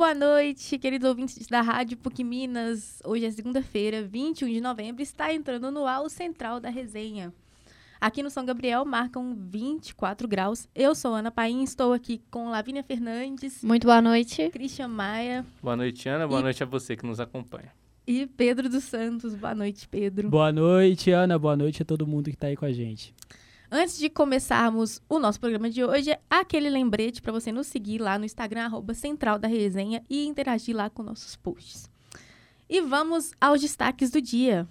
boa noite, queridos ouvintes da Rádio PUC Minas. Hoje é segunda-feira, 21 de novembro, está entrando no ar o Central da Resenha. Aqui no São Gabriel marcam 24 graus. Eu sou Ana Paim, estou aqui com Lavínia Fernandes. Muito boa noite. Cristian Maia. Boa noite, Ana. Boa e... noite a você que nos acompanha. E Pedro dos Santos. Boa noite, Pedro. Boa noite, Ana. Boa noite a todo mundo que está aí com a gente. Antes de começarmos o nosso programa de hoje, aquele lembrete para você nos seguir lá no Instagram, arroba Central da Resenha, e interagir lá com nossos posts. E vamos aos destaques do dia.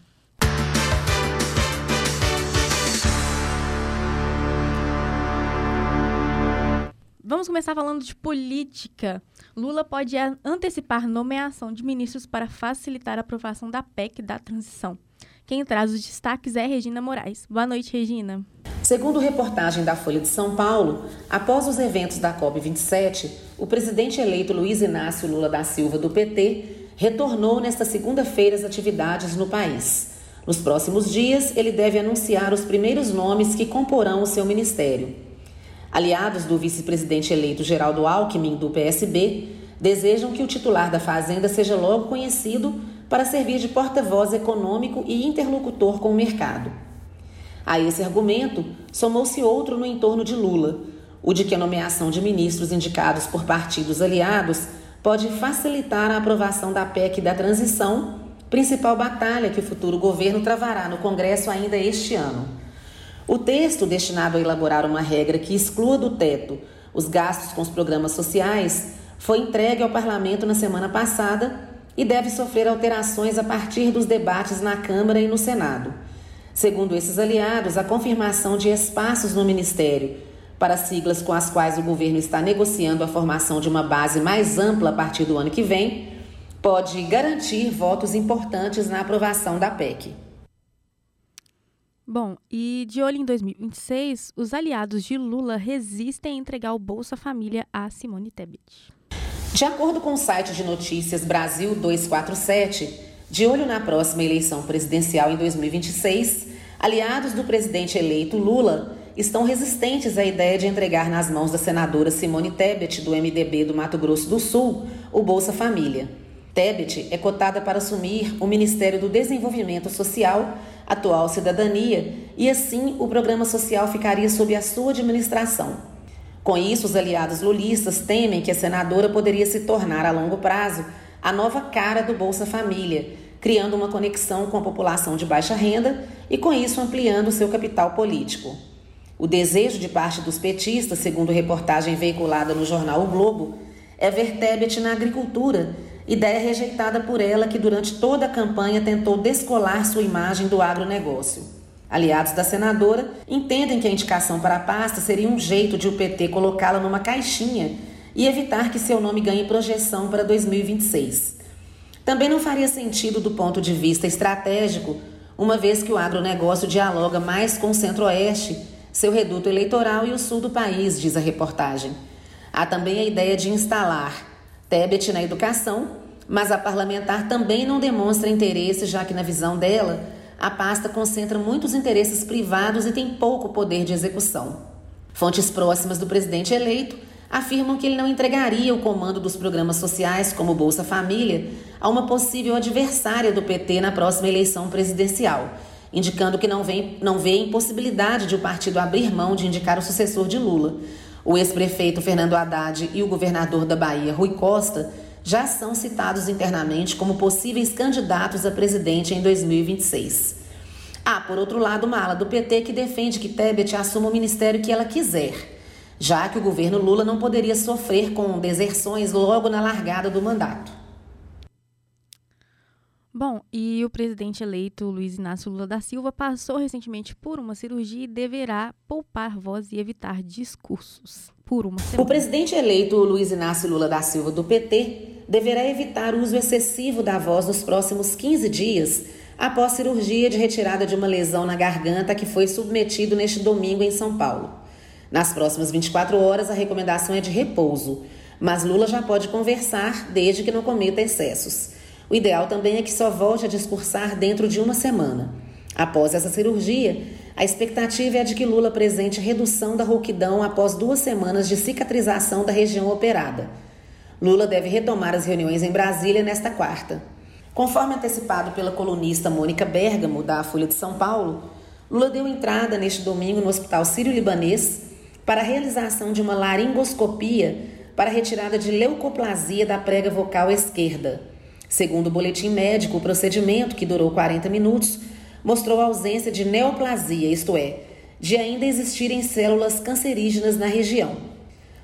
Vamos começar falando de política. Lula pode antecipar nomeação de ministros para facilitar a aprovação da PEC da transição. Quem traz os destaques é Regina Moraes. Boa noite, Regina. Segundo reportagem da Folha de São Paulo, após os eventos da COP27, o presidente eleito Luiz Inácio Lula da Silva, do PT, retornou nesta segunda-feira às atividades no país. Nos próximos dias, ele deve anunciar os primeiros nomes que comporão o seu ministério. Aliados do vice-presidente eleito Geraldo Alckmin, do PSB, desejam que o titular da Fazenda seja logo conhecido para servir de porta-voz econômico e interlocutor com o mercado. A esse argumento, somou-se outro no entorno de Lula, o de que a nomeação de ministros indicados por partidos aliados pode facilitar a aprovação da PEC da transição, principal batalha que o futuro governo travará no Congresso ainda este ano. O texto destinado a elaborar uma regra que exclua do teto os gastos com os programas sociais foi entregue ao parlamento na semana passada e deve sofrer alterações a partir dos debates na Câmara e no Senado. Segundo esses aliados, a confirmação de espaços no Ministério para siglas com as quais o governo está negociando a formação de uma base mais ampla a partir do ano que vem pode garantir votos importantes na aprovação da PEC. Bom, e de olho em 2026, os aliados de Lula resistem a entregar o Bolsa Família a Simone Tebet. De acordo com o site de notícias Brasil 247, de olho na próxima eleição presidencial em 2026, aliados do presidente eleito Lula estão resistentes à ideia de entregar nas mãos da senadora Simone Tebet, do MDB do Mato Grosso do Sul, o Bolsa Família. Tebet é cotada para assumir o Ministério do Desenvolvimento Social atual cidadania, e assim o programa social ficaria sob a sua administração. Com isso, os aliados lulistas temem que a senadora poderia se tornar a longo prazo a nova cara do Bolsa Família, criando uma conexão com a população de baixa renda e com isso ampliando seu capital político. O desejo de parte dos petistas, segundo reportagem veiculada no jornal O Globo, é ver Tebet na agricultura ideia rejeitada por ela que durante toda a campanha tentou descolar sua imagem do agronegócio. Aliados da senadora entendem que a indicação para a pasta seria um jeito de o PT colocá-la numa caixinha e evitar que seu nome ganhe projeção para 2026. Também não faria sentido do ponto de vista estratégico, uma vez que o agronegócio dialoga mais com o Centro-Oeste, seu reduto eleitoral e o sul do país, diz a reportagem. Há também a ideia de instalar Tebet na educação, mas a parlamentar também não demonstra interesse, já que, na visão dela, a pasta concentra muitos interesses privados e tem pouco poder de execução. Fontes próximas do presidente eleito afirmam que ele não entregaria o comando dos programas sociais, como Bolsa Família, a uma possível adversária do PT na próxima eleição presidencial, indicando que não, vem, não vê impossibilidade de o partido abrir mão de indicar o sucessor de Lula, o ex-prefeito Fernando Haddad e o governador da Bahia, Rui Costa, já são citados internamente como possíveis candidatos a presidente em 2026. Há, por outro lado, uma ala do PT que defende que Tebet assuma o ministério que ela quiser, já que o governo Lula não poderia sofrer com deserções logo na largada do mandato. Bom, e o presidente eleito Luiz Inácio Lula da Silva passou recentemente por uma cirurgia e deverá poupar voz e evitar discursos por uma semana. O presidente eleito Luiz Inácio Lula da Silva do PT deverá evitar o uso excessivo da voz nos próximos 15 dias após cirurgia de retirada de uma lesão na garganta que foi submetido neste domingo em São Paulo. Nas próximas 24 horas, a recomendação é de repouso, mas Lula já pode conversar desde que não cometa excessos. O ideal também é que só volte a discursar dentro de uma semana. Após essa cirurgia, a expectativa é de que Lula apresente redução da rouquidão após duas semanas de cicatrização da região operada. Lula deve retomar as reuniões em Brasília nesta quarta. Conforme antecipado pela colunista Mônica Bergamo, da Folha de São Paulo, Lula deu entrada neste domingo no Hospital Sírio-Libanês para a realização de uma laringoscopia para retirada de leucoplasia da prega vocal esquerda. Segundo o boletim médico, o procedimento, que durou 40 minutos, mostrou ausência de neoplasia, isto é, de ainda existirem células cancerígenas na região.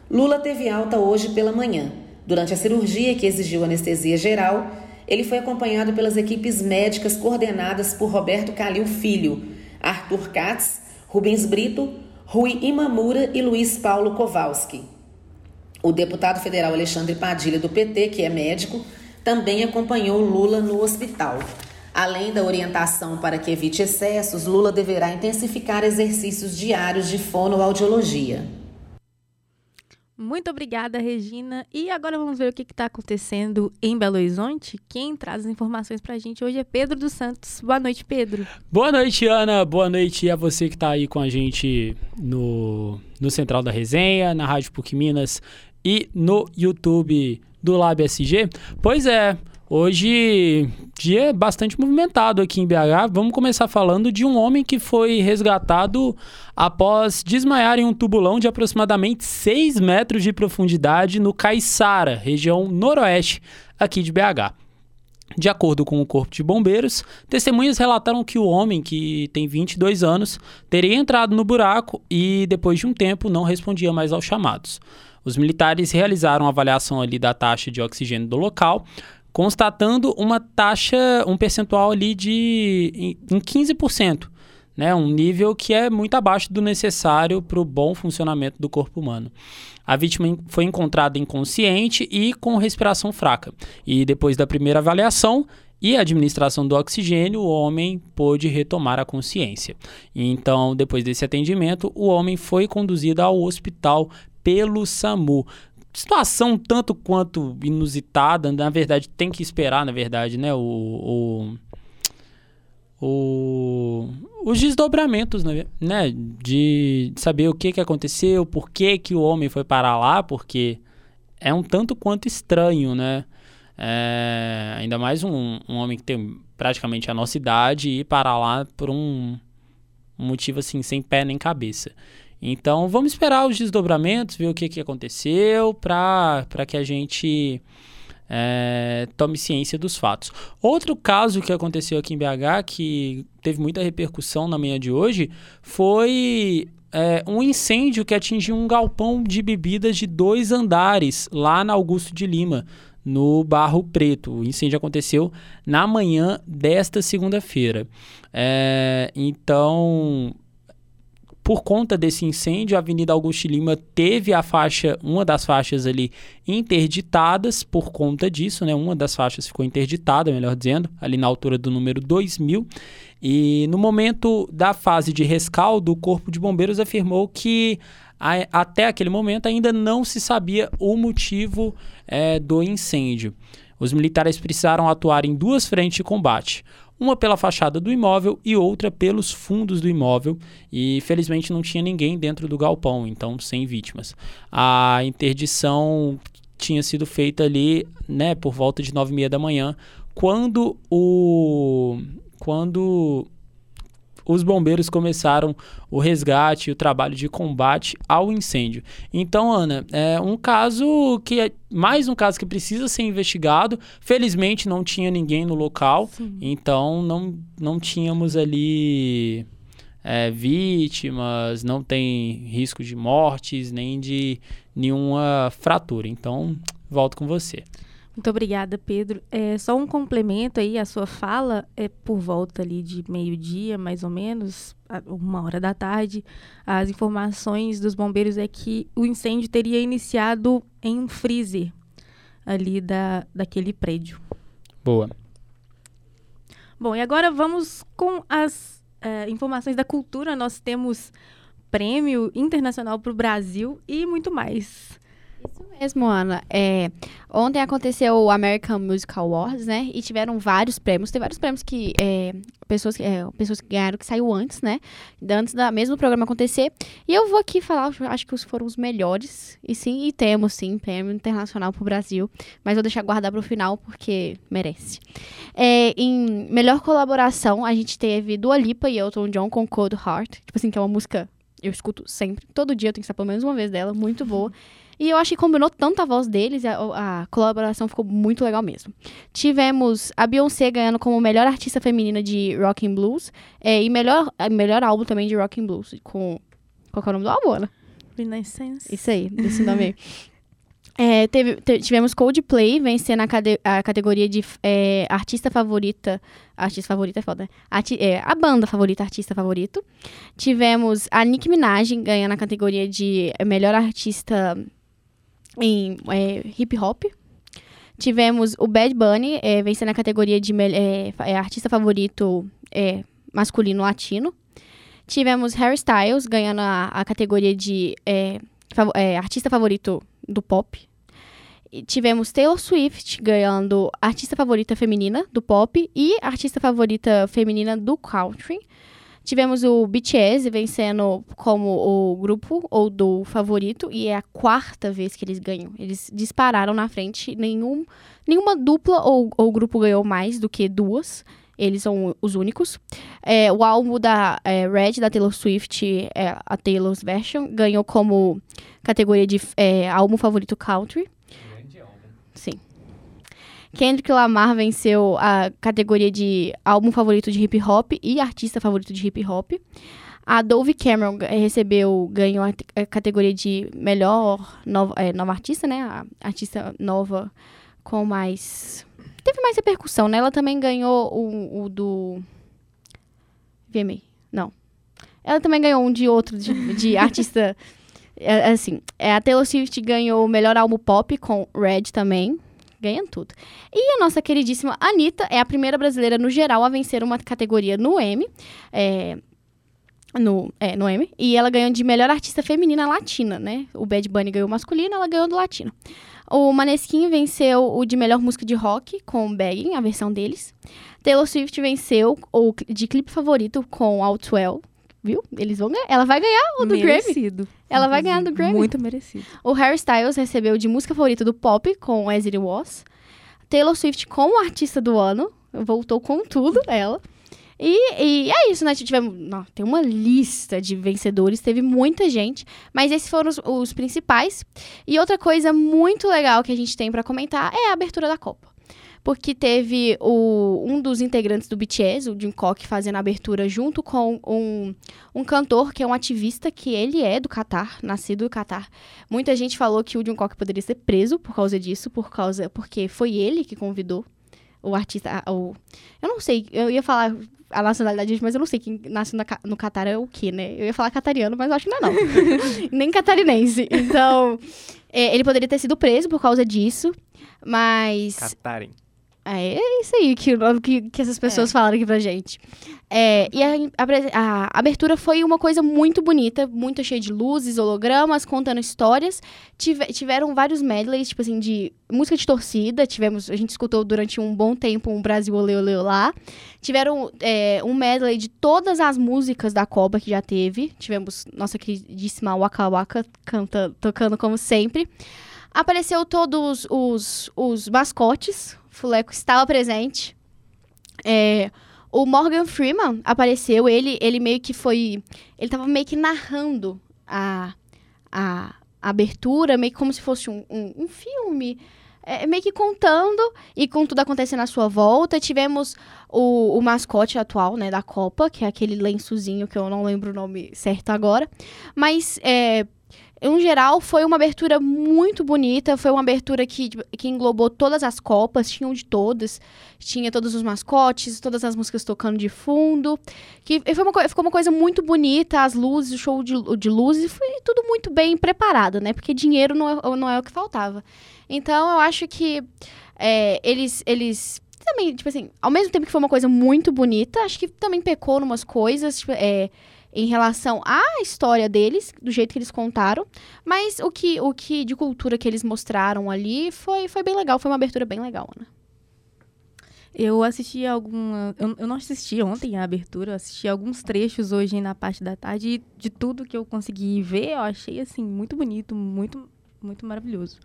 Lula teve alta hoje pela manhã. Durante a cirurgia, que exigiu anestesia geral, ele foi acompanhado pelas equipes médicas coordenadas por Roberto Calil Filho, Arthur Katz, Rubens Brito, Rui Imamura e Luiz Paulo Kowalski. O deputado federal Alexandre Padilha, do PT, que é médico, também acompanhou Lula no hospital. Além da orientação para que evite excessos, Lula deverá intensificar exercícios diários de fonoaudiologia. Muito obrigada, Regina. E agora vamos ver o que está acontecendo em Belo Horizonte. Quem traz as informações para a gente hoje é Pedro dos Santos. Boa noite, Pedro. Boa noite, Ana. Boa noite a você que está aí com a gente no, no Central da Resenha, na Rádio PUC Minas e no YouTube do Lab SG. Pois é, Hoje, dia bastante movimentado aqui em BH. Vamos começar falando de um homem que foi resgatado após desmaiar em um tubulão de aproximadamente 6 metros de profundidade no Caiçara, região noroeste aqui de BH. De acordo com o Corpo de Bombeiros, testemunhas relataram que o homem, que tem 22 anos, teria entrado no buraco e, depois de um tempo, não respondia mais aos chamados. Os militares realizaram a avaliação ali da taxa de oxigênio do local, constatando uma taxa, um percentual ali de em 15%, né? Um nível que é muito abaixo do necessário para o bom funcionamento do corpo humano. A vítima foi encontrada inconsciente e com respiração fraca. E depois da primeira avaliação e administração do oxigênio, o homem pôde retomar a consciência. Então, depois desse atendimento, o homem foi conduzido ao hospital pelo SAMU situação tanto quanto inusitada, na verdade tem que esperar, na verdade, né, o, o, o os desdobramentos, né, né, de saber o que que aconteceu, por que que o homem foi parar lá, porque é um tanto quanto estranho, né, é, ainda mais um, um homem que tem praticamente a nossa idade e parar lá por um motivo assim, sem pé nem cabeça. Então vamos esperar os desdobramentos, ver o que, que aconteceu, para que a gente é, tome ciência dos fatos. Outro caso que aconteceu aqui em BH, que teve muita repercussão na manhã de hoje, foi é, um incêndio que atingiu um galpão de bebidas de dois andares lá na Augusto de Lima, no Barro Preto. O incêndio aconteceu na manhã desta segunda-feira. É, então, por conta desse incêndio, a Avenida Augusto Lima teve a faixa, uma das faixas ali interditadas por conta disso, né? Uma das faixas ficou interditada, melhor dizendo, ali na altura do número 2000. E no momento da fase de rescaldo, o Corpo de Bombeiros afirmou que a, até aquele momento ainda não se sabia o motivo é, do incêndio. Os militares precisaram atuar em duas frentes de combate uma pela fachada do imóvel e outra pelos fundos do imóvel. E felizmente não tinha ninguém dentro do galpão, então sem vítimas. A interdição tinha sido feita ali, né, por volta de nove e meia da manhã, quando o quando os bombeiros começaram o resgate e o trabalho de combate ao incêndio. Então, Ana, é um caso que é mais um caso que precisa ser investigado. Felizmente não tinha ninguém no local, Sim. então não, não tínhamos ali é, vítimas, não tem risco de mortes, nem de nenhuma fratura. Então, volto com você. Muito obrigada, Pedro. É, só um complemento aí, a sua fala é por volta ali de meio-dia, mais ou menos, uma hora da tarde. As informações dos bombeiros é que o incêndio teria iniciado em um freezer ali da, daquele prédio. Boa. Bom, e agora vamos com as é, informações da cultura. Nós temos prêmio internacional para o Brasil e muito mais. Isso mesmo. Ana. É, ontem aconteceu o American Musical Awards, né? E tiveram vários prêmios. Tem vários prêmios que é, pessoas, é, pessoas que ganharam que saiu antes, né? Antes da mesmo programa acontecer. E eu vou aqui falar, acho que os foram os melhores. E sim, e temos sim prêmio internacional pro Brasil. Mas vou deixar guardar pro final porque merece. É, em melhor colaboração, a gente teve Dua Lipa e Elton John com Cold Heart. Tipo assim, que é uma música eu escuto sempre. Todo dia eu tenho que estar pelo menos uma vez dela. Muito boa. E eu acho que combinou tanto a voz deles, a, a, colaboração ficou muito legal mesmo. Tivemos a Beyoncé ganhando como melhor artista feminina de rock and blues é, e melhor, melhor álbum também de rock and blues. Com, qual é o nome do álbum, Ana? Renaissance. Isso aí, esse nome aí. É, teve, tivemos Coldplay vencendo a, cade, a categoria de é, artista favorita. Artista favorita é foda, né? Arti, é, a banda favorita, artista favorito. Tivemos a Nicki Minaj ganhando a categoria de melhor artista em é, hip hop. Tivemos o Bad Bunny é, vencendo a categoria de é, é, artista favorito é, masculino latino. Tivemos Harry Styles ganhando a, a categoria de é, fav artista favorito do pop. E tivemos Taylor Swift ganhando artista favorita feminina do pop e artista favorita feminina do country. Tivemos o BTS vencendo como o grupo ou do favorito, e é a quarta vez que eles ganham. Eles dispararam na frente, nenhum, nenhuma dupla ou, ou grupo ganhou mais do que duas. Eles são os únicos. É, o álbum da é, Red, da Taylor Swift, é, a Taylor's Version, ganhou como categoria de é, álbum favorito country. Kendrick Lamar venceu a categoria de álbum favorito de hip hop e artista favorito de hip hop. A Dove Cameron recebeu, ganhou a, categoria de melhor nova, é, nova artista, né? A artista nova com mais. Teve mais repercussão, né? Ela também ganhou o, o do. VMA. Não. Ela também ganhou um de outro, de, de artista. É, assim, é, a Taylor Swift ganhou o melhor álbum pop com Red também ganhando tudo. E a nossa queridíssima Anitta é a primeira brasileira no geral a vencer uma categoria no M. É, no, é, no M. E ela ganhou de melhor artista feminina latina, né? O Bad Bunny ganhou masculino, ela ganhou do latino. O Maneskin venceu o de melhor música de rock com o Begging, a versão deles. Taylor Swift venceu o de clipe favorito com Outwell, viu? Eles vão ganhar. Ela vai ganhar o do merecido, Grammy. Ela vai ganhar do Grammy. Muito merecido. O Harry Styles recebeu de música favorita do pop com As It Was. Taylor Swift como artista do ano. Voltou com tudo, ela. E, e, é isso, né? Tivemos, não, tem uma lista de vencedores, teve muita gente, mas esses foram os, os principais. E outra coisa muito legal que a gente tem para comentar é a abertura da Copa porque teve o, um dos integrantes do BTS, o Jungkook, fazendo a abertura junto com um, um cantor que é um ativista, que ele é do Catar, nascido do Catar. Muita gente falou que o Jungkook poderia ser preso por causa disso, por causa porque foi ele que convidou o artista, o, eu não sei, eu ia falar a nacionalidade, mas eu não sei quem nasce no Catar é o que, né? Eu ia falar catariano, mas eu acho que não é não. Nem catarinense. Então, é, ele poderia ter sido preso por causa disso, mas... Catarem. É, é isso aí que, que, que essas pessoas é. falaram aqui pra gente. É, e a, a, a, abertura foi uma coisa muito bonita, muito cheia de luzes, hologramas, contando histórias. Tive, tiveram vários medleys, tipo assim, de música de torcida. Tivemos, a gente escutou durante um bom tempo um Brasil Olê Olê lá. Tiveram é, um medley de todas as músicas da Copa que já teve. Tivemos nossa queridíssima Waka Waka canta, tocando como sempre. Apareceu todos os, os mascotes, Fuleco estava presente. É, o Morgan Freeman apareceu, ele, ele meio que foi. Ele estava meio que narrando a, a, a, abertura, meio que como se fosse um, um, um filme. É, meio que contando e com tudo acontecendo à sua volta. Tivemos o, o mascote atual, né, da Copa, que é aquele lençozinho que eu não lembro o nome certo agora. Mas é, em geral, foi uma abertura muito bonita. Foi uma abertura que, que englobou todas as copas, tinham de todas. Tinha todos os mascotes, todas as músicas tocando de fundo. Que foi uma, ficou uma coisa muito bonita, as luzes, o show de, de luzes. Foi tudo muito bem preparado, né? Porque dinheiro não é, não é o que faltava. Então, eu acho que é, eles, eles também, tipo assim, ao mesmo tempo que foi uma coisa muito bonita, acho que também pecou numas coisas. Tipo, é, em relação à história deles, do jeito que eles contaram, mas o que, o que de cultura que eles mostraram ali foi, foi bem legal, foi uma abertura bem legal, Ana. Eu assisti alguma. Eu, eu não assisti ontem a abertura, eu assisti alguns trechos hoje na parte da tarde e de tudo que eu consegui ver, eu achei assim, muito bonito, muito, muito maravilhoso.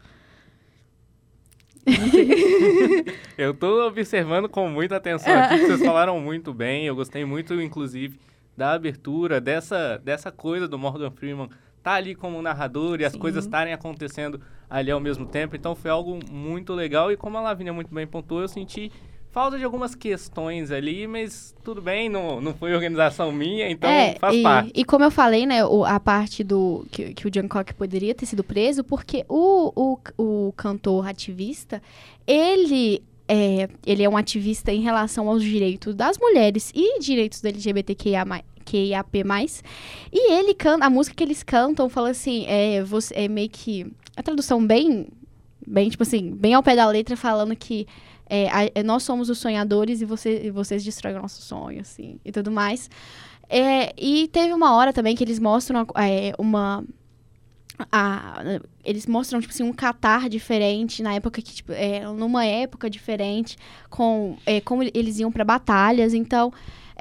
eu tô observando com muita atenção aqui, que vocês falaram muito bem. Eu gostei muito, inclusive, da abertura, dessa, dessa coisa do Morgan Freeman tá ali como narrador e as coisas estarem acontecendo ali ao mesmo tempo. Então foi algo muito legal e como a Lavínia muito bem pontuou, eu senti falta de algumas questões ali, mas tudo bem, não, não foi organização minha, então é, faz e, parte. E como eu falei, né, o, a parte do que, que o Jungkook poderia ter sido preso, porque o, o, o cantor ativista, ele é, ele é um ativista em relação aos direitos das mulheres e direitos do LGBTQIA+. QIAP+. E ele canta, a música que eles cantam fala assim, é, você, é meio que, a tradução bem, bem, tipo assim, bem ao pé da letra, falando que é, a, é, nós somos os sonhadores e, você, e vocês destroem o nosso sonho, assim, e tudo mais. É, e teve uma hora também que eles mostram é, uma... A, eles mostram, tipo assim, um catar diferente na época que, tipo, é, numa época diferente, com é, como eles iam para batalhas, então...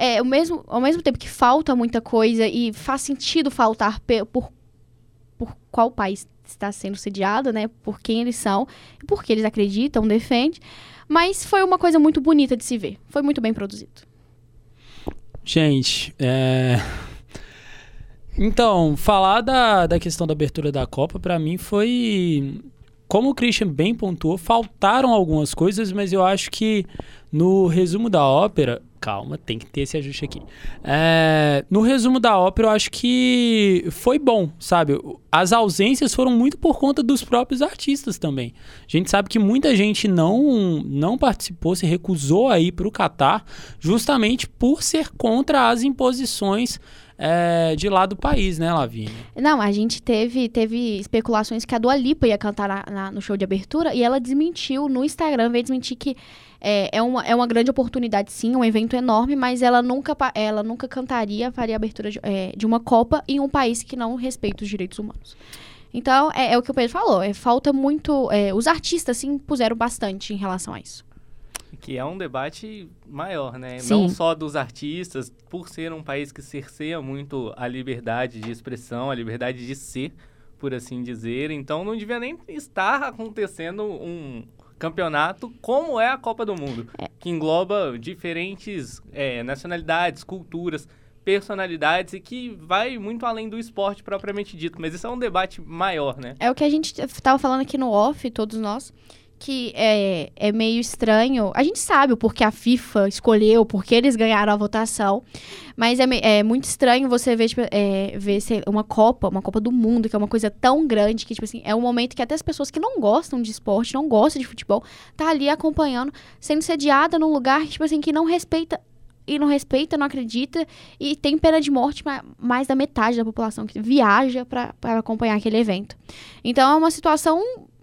É, o mesmo, ao mesmo tempo que falta muita coisa e faz sentido faltar por, por qual país está sendo sediado, né? Por quem eles são, por que eles acreditam, defendem. Mas foi uma coisa muito bonita de se ver. Foi muito bem produzido. Gente, é... Então, falar da, da questão da abertura da Copa, para mim foi. Como o Christian bem pontuou, faltaram algumas coisas, mas eu acho que no resumo da ópera, calma, tem que ter esse ajuste aqui. É, no resumo da ópera, eu acho que foi bom, sabe? As ausências foram muito por conta dos próprios artistas também. A gente sabe que muita gente não, não participou, se recusou a ir para o Catar, justamente por ser contra as imposições é, de lá do país, né, Lavínia? Não, a gente teve, teve especulações que a Dua Lipa ia cantar na, na, no show de abertura e ela desmentiu no Instagram, veio desmentir que é, é, uma, é uma grande oportunidade, sim, um evento enorme, mas ela nunca, ela nunca cantaria, faria abertura de, é, de uma Copa em um país que não respeita os direitos humanos. Então, é, é o que o Pedro falou, é, falta muito... É, os artistas, sim, puseram bastante em relação a isso que é um debate maior, né? Sim. Não só dos artistas, por ser um país que cerceia muito a liberdade de expressão, a liberdade de ser, por assim dizer. Então não devia nem estar acontecendo um campeonato como é a Copa do Mundo, é. que engloba diferentes é, nacionalidades, culturas, personalidades e que vai muito além do esporte propriamente dito. Mas isso é um debate maior, né? É o que a gente estava falando aqui no off, todos nós que é, é meio estranho. A gente sabe o porquê a FIFA escolheu, porque eles ganharam a votação. Mas é, é muito estranho você ver, tipo, é, ver uma Copa, uma Copa do Mundo, que é uma coisa tão grande que, tipo assim, é um momento que até as pessoas que não gostam de esporte, não gostam de futebol, tá ali acompanhando, sendo sediada num lugar, tipo assim, que não respeita e não respeita, não acredita e tem pena de morte mais da metade da população que viaja para acompanhar aquele evento. Então é uma situação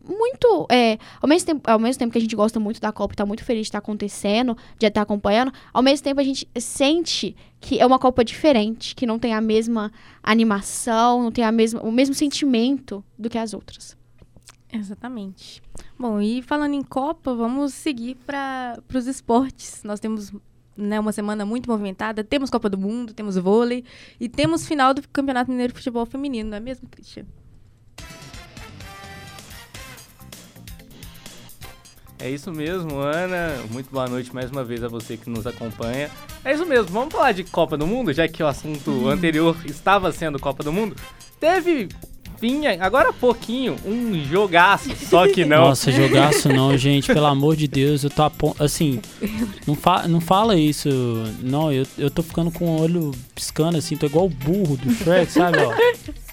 muito. É, ao, mesmo tempo, ao mesmo tempo que a gente gosta muito da Copa e tá muito feliz de estar tá acontecendo, de estar tá acompanhando, ao mesmo tempo a gente sente que é uma Copa diferente, que não tem a mesma animação, não tem a mesma, o mesmo sentimento do que as outras. Exatamente. Bom, e falando em Copa, vamos seguir para os esportes. Nós temos né, uma semana muito movimentada. Temos Copa do Mundo, temos vôlei e temos final do Campeonato Mineiro de Futebol Feminino, não é mesmo, Cristian? É isso mesmo, Ana. Muito boa noite mais uma vez a você que nos acompanha. É isso mesmo, vamos falar de Copa do Mundo, já que o assunto hum. anterior estava sendo Copa do Mundo. Teve vinha agora há pouquinho, um jogaço, só que não. Nossa, jogaço não, gente, pelo amor de Deus, eu tô assim, não, fa não fala isso, não, eu, eu tô ficando com o olho piscando assim, tô igual o burro do Shrek, sabe, ó.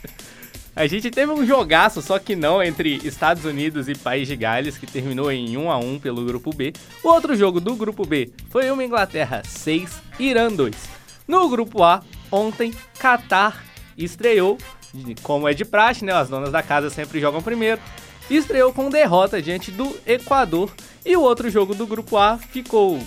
A gente teve um jogaço, só que não, entre Estados Unidos e País de Gales, que terminou em 1 a 1 pelo grupo B. O outro jogo do grupo B foi uma Inglaterra 6, Irã 2. No grupo A, ontem, Qatar estreou, como é de praxe, né? As donas da casa sempre jogam primeiro. Estreou com derrota diante do Equador. E o outro jogo do grupo A ficou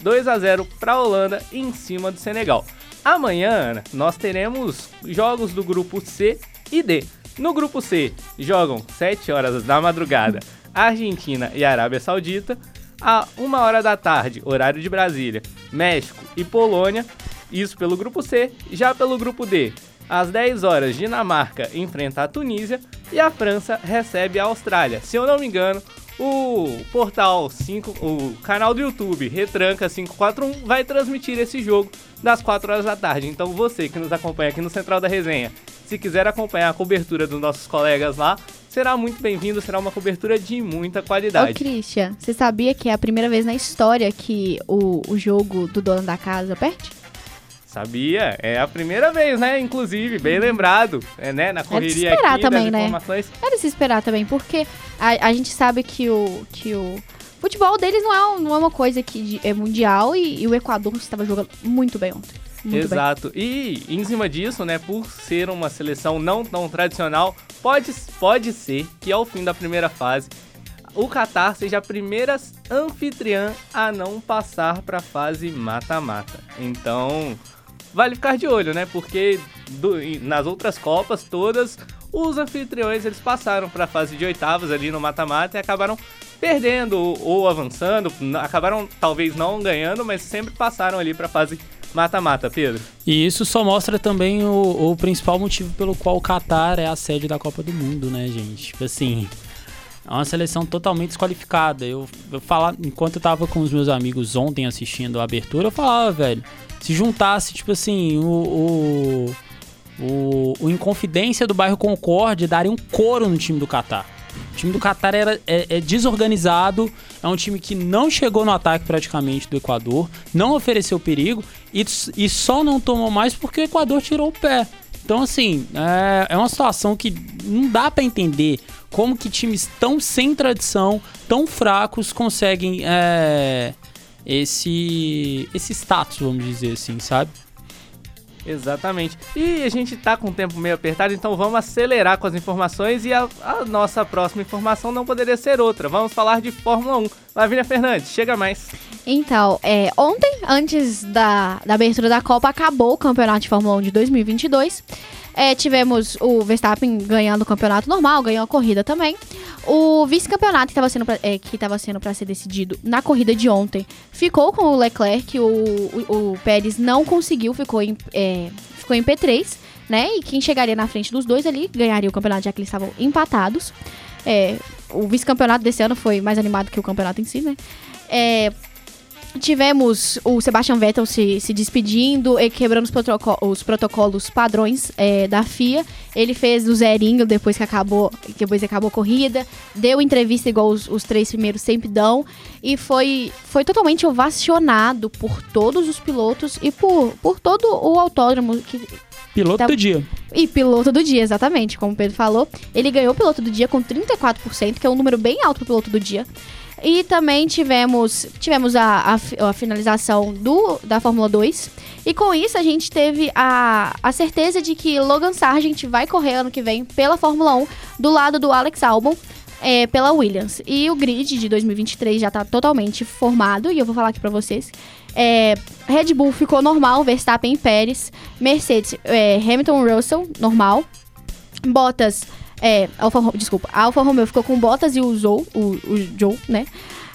2 a 0 para a Holanda em cima do Senegal. Amanhã nós teremos jogos do grupo C e D. No grupo C jogam 7 horas da madrugada Argentina e Arábia Saudita. A 1 hora da tarde, horário de Brasília, México e Polônia. Isso pelo grupo C. Já pelo grupo D, às 10 horas, Dinamarca enfrenta a Tunísia e a França recebe a Austrália. Se eu não me engano, o portal 5, o canal do YouTube Retranca 541 vai transmitir esse jogo das 4 horas da tarde. Então você que nos acompanha aqui no Central da Resenha, se quiser acompanhar a cobertura dos nossos colegas lá, será muito bem-vindo, será uma cobertura de muita qualidade. Ô, Christian, você sabia que é a primeira vez na história que o, o jogo do dono da casa perde? Sabia, é a primeira vez, né? Inclusive, bem lembrado, é, né? Na correria esperar aqui também, das né? informações. Era de se esperar também, porque a, a gente sabe que o, que o futebol deles não é, não é uma coisa que de- é mundial e, e o Equador estava jogando muito bem ontem. Muito bem. Exato. E em cima disso, né, por ser uma seleção não tão tradicional, pode, pode ser que ao fim da primeira fase o Qatar seja a primeira anfitriã a não passar para a fase mata-mata. Então, vale ficar de olho, né? Porque do- nas outras copas todas os anfitriões eles passaram para a fase de oitavas ali no mata-mata e acabaram perdendo ou, avançando, acabaram talvez não ganhando, mas sempre passaram ali para a fase mata-mata, Pedro. E isso só mostra também o, o principal motivo pelo qual o Qatar é a sede da Copa do Mundo, né, gente? Tipo assim, é uma seleção totalmente desqualificada. Eu, eu falar, enquanto eu tava com os meus amigos ontem assistindo a abertura, eu falava, velho, se juntasse, tipo assim, o. o o, o Inconfidência do bairro Concorde daria um couro no time do Qatar. O time do Qatar era, é, é desorganizado, é um time que não chegou no ataque praticamente do Equador, não ofereceu perigo e, e só não tomou mais porque o Equador tirou o pé. Então, assim, é, é uma situação que não dá pra entender como que times tão sem tradição, tão fracos, conseguem é, esse, esse status, vamos dizer assim, sabe? Exatamente. E a gente tá com o tempo meio apertado, então vamos acelerar com as informações e a, a nossa próxima informação não poderia ser outra. Vamos falar de Fórmula 1. Lavínia Fernandes, chega mais. Então, é, ontem, antes da, da abertura da Copa, acabou o Campeonato de Fórmula 1 de 2022. É, tivemos o Verstappen ganhando o campeonato normal, ganhou a corrida também. O vice-campeonato que estava sendo, é, que tava sendo para ser decidido na corrida de ontem ficou com o Leclerc, o, o, o Pérez não conseguiu, ficou em, é, ficou em P3, né? E quem chegaria na frente dos dois ali ganharia o campeonato, já que eles estavam empatados. É, o vice-campeonato desse ano foi mais animado que o campeonato em si, né? É, tivemos o Sebastian Vettel se, se despedindo e quebrando os, os protocolos padrões é, da FIA. Ele fez o zerinho depois que acabou, depois que acabou a corrida, deu entrevista igual os, os três primeiros sempre dão e foi, foi totalmente ovacionado por todos os pilotos e por, por todo o autódromo que, Piloto Tá- do dia. e piloto do dia, exatamente, como o Pedro falou. Ele ganhou o piloto do dia com 34%, que é um número bem alto pro piloto do dia. E também tivemos, tivemos a, a a finalização do, da Fórmula 2. E com isso a gente teve a, a certeza de que Logan Sargent vai correr ano que vem pela Fórmula 1 do lado do Alex Albon. é, pela Williams. E o grid de 2023 já tá totalmente formado. E eu vou falar aqui pra vocês. É, Red Bull ficou normal, Verstappen e Pérez. Mercedes, é, Hamilton Russell, normal. Bottas, é, Alfa, desculpa, Alfa Romeo ficou com Bottas e o Zou, o, o Joe, né?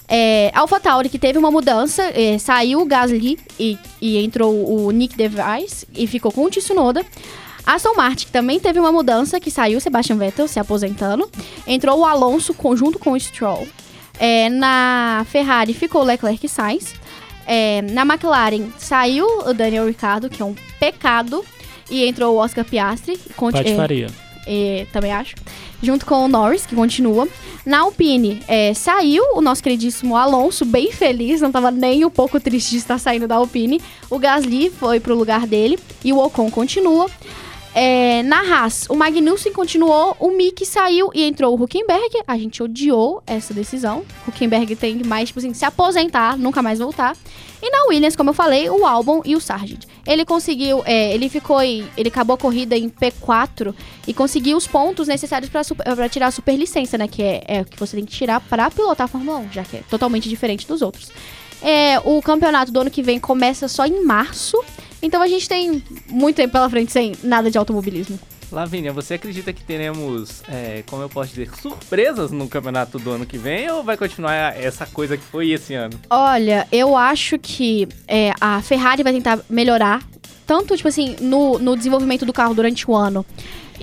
É, Alpha Tauri, que teve uma mudança, é, saiu o Gasly e, e entrou o Nick DeVries e ficou com o Tsunoda. Aston Martin, que também teve uma mudança, que saiu o Sebastian Vettel se aposentando. Entrou o Alonso junto com o Stroll. É, na Ferrari ficou Leclerc e Sainz. É, na McLaren saiu o Daniel Ricciardo, que é um pecado. E entrou o Oscar Piastri. conti- é, Patifaria. é, também acho. Junto com o Norris, que continua. Na Alpine, é, saiu o nosso queridíssimo Alonso, bem feliz, não tava nem um pouco triste de estar saindo da Alpine. O Gasly foi pro lugar dele e o Ocon continua. É, na Haas, o Magnussen continuou, o Mick saiu e entrou o Huckenberg. A gente odiou essa decisão. Huckenberg tem mais, tipo assim, se aposentar, nunca mais voltar. E na Williams, como eu falei, o Albon e o Sargent. Ele conseguiu, é, ele ficou em, ele acabou a corrida em P4 e conseguiu os pontos necessários para tirar a superlicença, né? Que é, é que você tem que tirar para pilotar a Fórmula 1, já que é totalmente diferente dos outros. É, o campeonato do ano que vem começa só em março. Então a gente tem muito tempo pela frente sem nada de automobilismo. Lavínia, você acredita que teremos, é, como eu posso dizer, surpresas no campeonato do ano que vem ou vai continuar essa coisa que foi esse ano? Olha, eu acho que é, a Ferrari vai tentar melhorar, tanto, tipo assim, no, no desenvolvimento do carro durante o ano.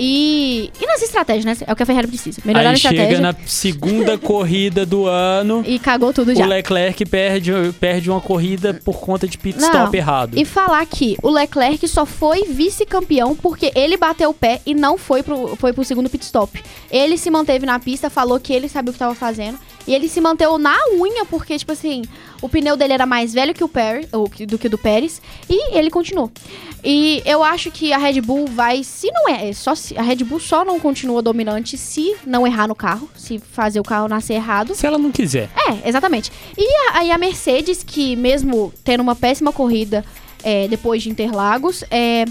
E, e nas estratégias, né? É o que a Ferrari precisa. Melhorar Aí a estratégia. chega na segunda corrida do ano, E cagou tudo já. o Leclerc perde, perde uma corrida por conta de pit Não, stop errado. E falar que o Leclerc só foi vice-campeão porque ele bateu o pé e não foi pro, foi pro segundo pit stop. Ele se manteve na pista, falou que ele sabia o que estava fazendo. E ele se manteve na unha porque, tipo assim, o pneu dele era mais velho que o Pérez, ou do que o do Pérez. E ele continuou. E eu acho que a Red Bull vai, se não é, é só se, a Red Bull só não continua dominante se não errar no carro, se fazer o carro nascer errado. Se ela não quiser. É, exatamente. E a, aí a Mercedes, que mesmo tendo uma péssima corrida é, depois de Interlagos, é,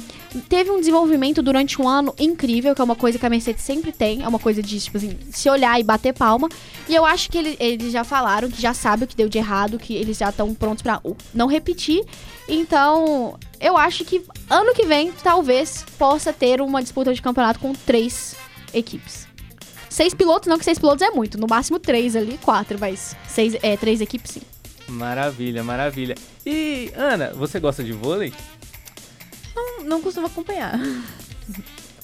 teve um desenvolvimento durante um ano incrível, que é uma coisa que a Mercedes sempre tem, é uma coisa de, tipo assim, se olhar e bater palma. E eu acho que ele- eles já falaram que já sabem o que deu de errado, que eles já estão prontos uh, não repetir. Então, eu acho que ano que vem, talvez, possa ter uma disputa de campeonato com três equipes. Seis pilotos, não que seis pilotos é muito. No máximo três ali, quatro, mas seis, é, três equipes sim. Maravilha, maravilha. E, Ana, você gosta de vôlei? Não, não costumo acompanhar.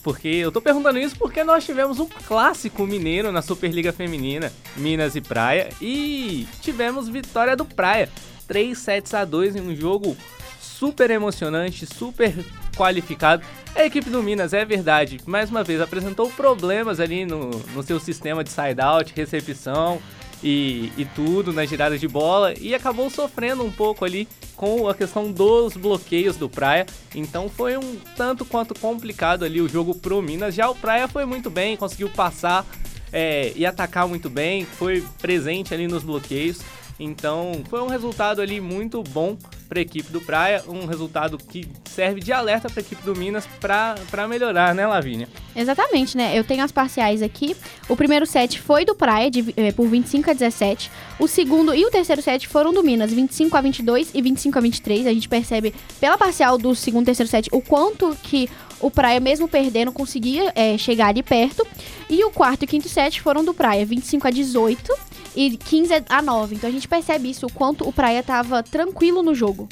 Porque eu tô perguntando isso porque nós tivemos um clássico mineiro na Superliga Feminina, Minas e Praia, e tivemos vitória do Praia. 3 sets a 2 em um jogo super emocionante, super qualificado. A equipe do Minas, é verdade, mais uma vez apresentou problemas ali no, no seu sistema de side-out, recepção e, e tudo nas giradas de bola e acabou sofrendo um pouco ali com a questão dos bloqueios do Praia. Então foi um tanto quanto complicado ali o jogo pro Minas. Já o Praia foi muito bem, conseguiu passar é, e atacar muito bem, foi presente ali nos bloqueios. Então foi um resultado ali muito bom para a equipe do Praia, um resultado que serve de alerta para a equipe do Minas para melhorar, né, Lavínia? Exatamente, né? Eu tenho as parciais aqui. O primeiro set foi do Praia, de, eh, por 25 a 17. O segundo e o terceiro set foram do Minas, 25 a 22 e 25 a 23. A gente percebe pela parcial do segundo e terceiro set o quanto que o Praia, mesmo perdendo, conseguia eh, chegar ali perto. E o quarto e quinto set foram do Praia, 25 a 18 e 15 a 9. Então a gente percebe isso, o quanto o Praia tava tranquilo no jogo.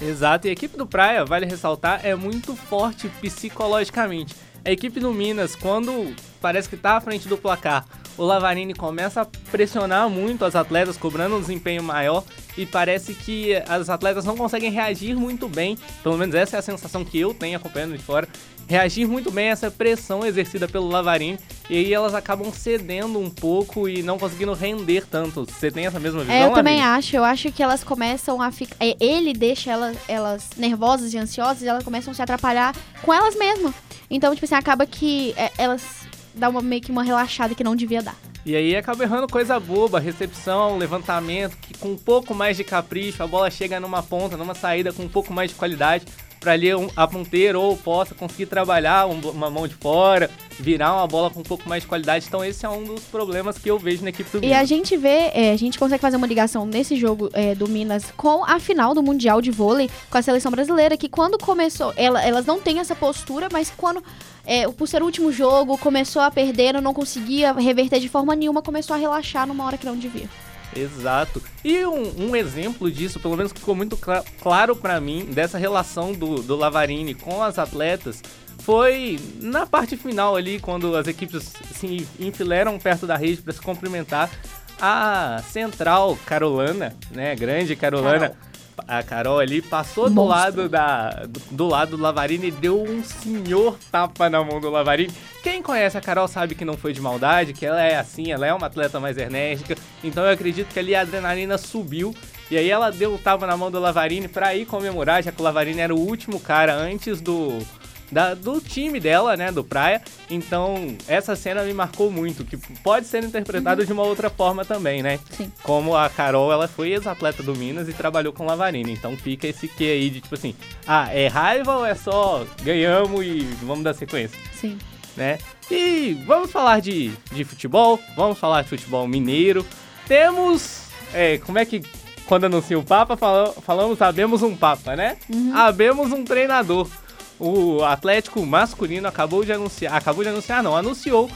Exato, e a equipe do Praia, vale ressaltar, é muito forte psicologicamente. A equipe do Minas, quando parece que tá à frente do placar, o Lavarini começa a pressionar muito as atletas, cobrando um desempenho maior, e parece que as atletas não conseguem reagir muito bem, pelo menos essa é a sensação que eu tenho acompanhando de fora, reagir muito bem a essa pressão exercida pelo Lavarini, e aí elas acabam cedendo um pouco e não conseguindo render tanto. Você tem essa mesma visão, É, eu também acho. Eu acho que elas começam a ficar. é, Ele deixa elas, elas nervosas e ansiosas e elas começam a se atrapalhar com elas mesmas. Então, tipo assim, acaba que é, elas dão uma, meio que uma relaxada que não devia dar. E aí acaba errando coisa boba, recepção, levantamento, que com um pouco mais de capricho, a bola chega numa ponta, numa saída com um pouco mais de qualidade, para ali um, a ponteira ou possa conseguir trabalhar um- uma mão de fora, virar uma bola com um pouco mais de qualidade. Então esse é um dos problemas que eu vejo na equipe do E Minas. a gente vê, é, a gente consegue fazer uma ligação nesse jogo é, do Minas com a final do Mundial de Vôlei com a seleção brasileira, que quando começou, ela- elas não têm essa postura, mas quando, é, por ser o último jogo, começou a perder, não conseguia reverter de forma nenhuma, começou a relaxar numa hora que não devia. Exato. E um, um exemplo disso, pelo menos que ficou muito cla- claro pra mim, dessa relação do, do Lavarini com as atletas, foi na parte final ali, quando as equipes se enfileiram perto da rede para se cumprimentar. A central Carolana, né, grande Carolana, a Carol ali, passou do Monstro. lado, da, do, do lado do Lavarini e deu um senhor tapa na mão do Lavarini. Quem conhece a Carol sabe que não foi de maldade, que ela é assim, ela é uma atleta mais enérgica. Então eu acredito que ali a adrenalina subiu. E aí ela deu um tapa na mão do Lavarini pra ir comemorar, já que o Lavarini era o último cara antes do, da- do time dela, né, do Praia. Então essa cena me marcou muito, que pode ser interpretada de uma outra forma também, né? Sim. Como a Carol, ela foi ex-atleta do Minas e trabalhou com o Lavarini. Então fica esse que aí de tipo assim, ah, é raiva ou é só ganhamos e vamos dar sequência? Sim. né? E vamos falar de, de futebol, vamos falar de futebol mineiro. Temos, é, como é que quando anuncia o Papa, fala, falamos, sabemos um Papa, né? Uhum. Habemos um treinador. O Atlético masculino acabou de anunciar, acabou de anunciar, não, anunciou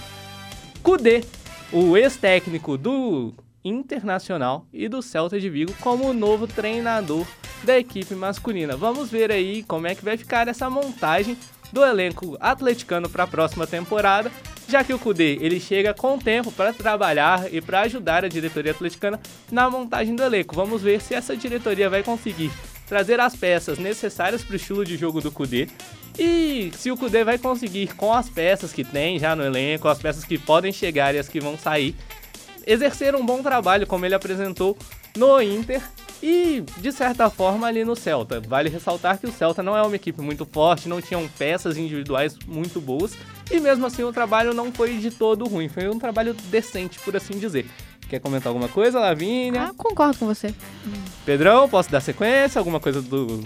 Kudê, o ex-técnico do Internacional e do Celta de Vigo como novo treinador da equipe masculina. Vamos ver aí como é que vai ficar essa montagem do elenco atleticano para a próxima temporada, já que o Cudê ele chega com tempo para trabalhar e para ajudar a diretoria atleticana na montagem do elenco. Vamos ver se essa diretoria vai conseguir trazer as peças necessárias para o estilo de jogo do Cudê e se o Cudê vai conseguir com as peças que tem já no elenco, as peças que podem chegar e as que vão sair, exercer um bom trabalho como ele apresentou no Inter e, de certa forma, ali no Celta. Vale ressaltar que o Celta não é uma equipe muito forte, não tinham peças individuais muito boas, e mesmo assim o trabalho não foi de todo ruim, foi um trabalho decente, por assim dizer. Quer comentar alguma coisa, Lavínia? Ah, concordo com você. Pedrão, posso dar sequência? Alguma coisa do.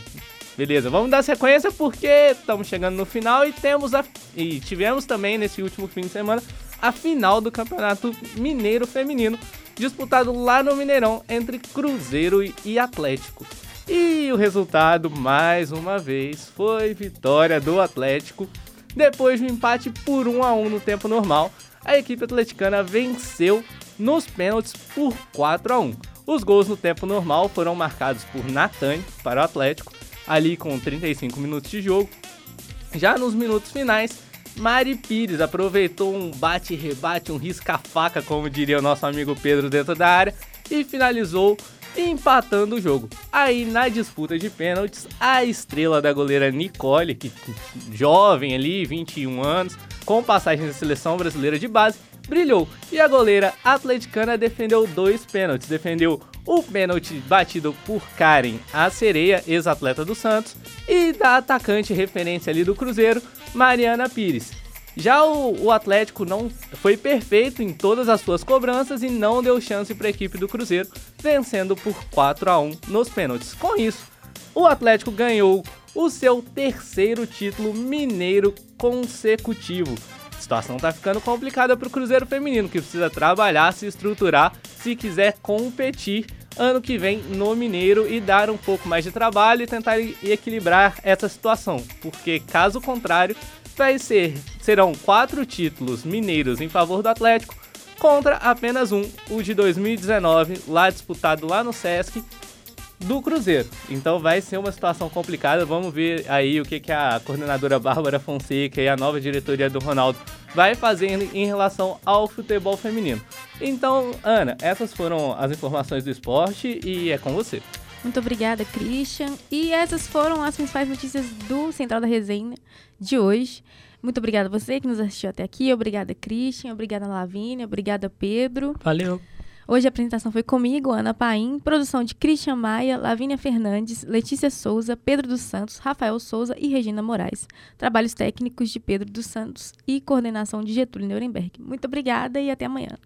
Beleza, vamos dar sequência porque estamos chegando no final e temos a. E tivemos também nesse último fim de semana a final do Campeonato Mineiro Feminino, disputado lá no Mineirão entre Cruzeiro e Atlético. E o resultado, mais uma vez, foi vitória do Atlético. Depois do empate por 1 a 1 no tempo normal, a equipe atleticana venceu nos pênaltis por 4 a 1. Os gols no tempo normal foram marcados por Natane para o Atlético, ali com 35 minutos de jogo. Já nos minutos finais, Mari Pires aproveitou um bate-rebate, um risca-faca, como diria o nosso amigo Pedro dentro da área, e finalizou empatando o jogo. Aí na disputa de pênaltis, a estrela da goleira Nicole, que jovem ali, 21 anos, com passagem da seleção brasileira de base, brilhou. E a goleira atleticana defendeu dois pênaltis. Defendeu o pênalti batido por Karen, a sereia, ex-atleta do Santos, e da atacante referência ali do Cruzeiro, Mariana Pires. Já o, o, Atlético não foi perfeito em todas as suas cobranças e não deu chance para a equipe do Cruzeiro, vencendo por 4 a 1 nos pênaltis. Com isso, o Atlético ganhou o seu terceiro título mineiro consecutivo. A situação está ficando complicada para o Cruzeiro feminino, que precisa trabalhar, se estruturar, se quiser competir ano que vem no Mineiro e dar um pouco mais de trabalho e tentar equilibrar essa situação, porque caso contrário, vai ser serão quatro títulos mineiros em favor do Atlético contra apenas um, o de 2019, lá disputado lá no Sesc do Cruzeiro. Então vai ser uma situação complicada. Vamos ver aí o que, que a coordenadora Bárbara Fonseca e a nova diretoria do Ronaldo vai fazendo em relação ao futebol feminino. Então, Ana, essas foram as informações do esporte e é com você. Muito obrigada, Christian. E essas foram as principais notícias do Central da Resenha de hoje. Muito obrigada a você que nos assistiu até aqui. Obrigada, Christian. Obrigada, Lavínia. Obrigada, Pedro. Valeu. Hoje a apresentação foi comigo, Ana Paim, produção de Christian Maia, Lavínia Fernandes, Letícia Souza, Pedro dos Santos, Rafael Souza e Regina Moraes. Trabalhos técnicos de Pedro dos Santos e coordenação de Getúlio Nuremberg. Muito obrigada e até amanhã.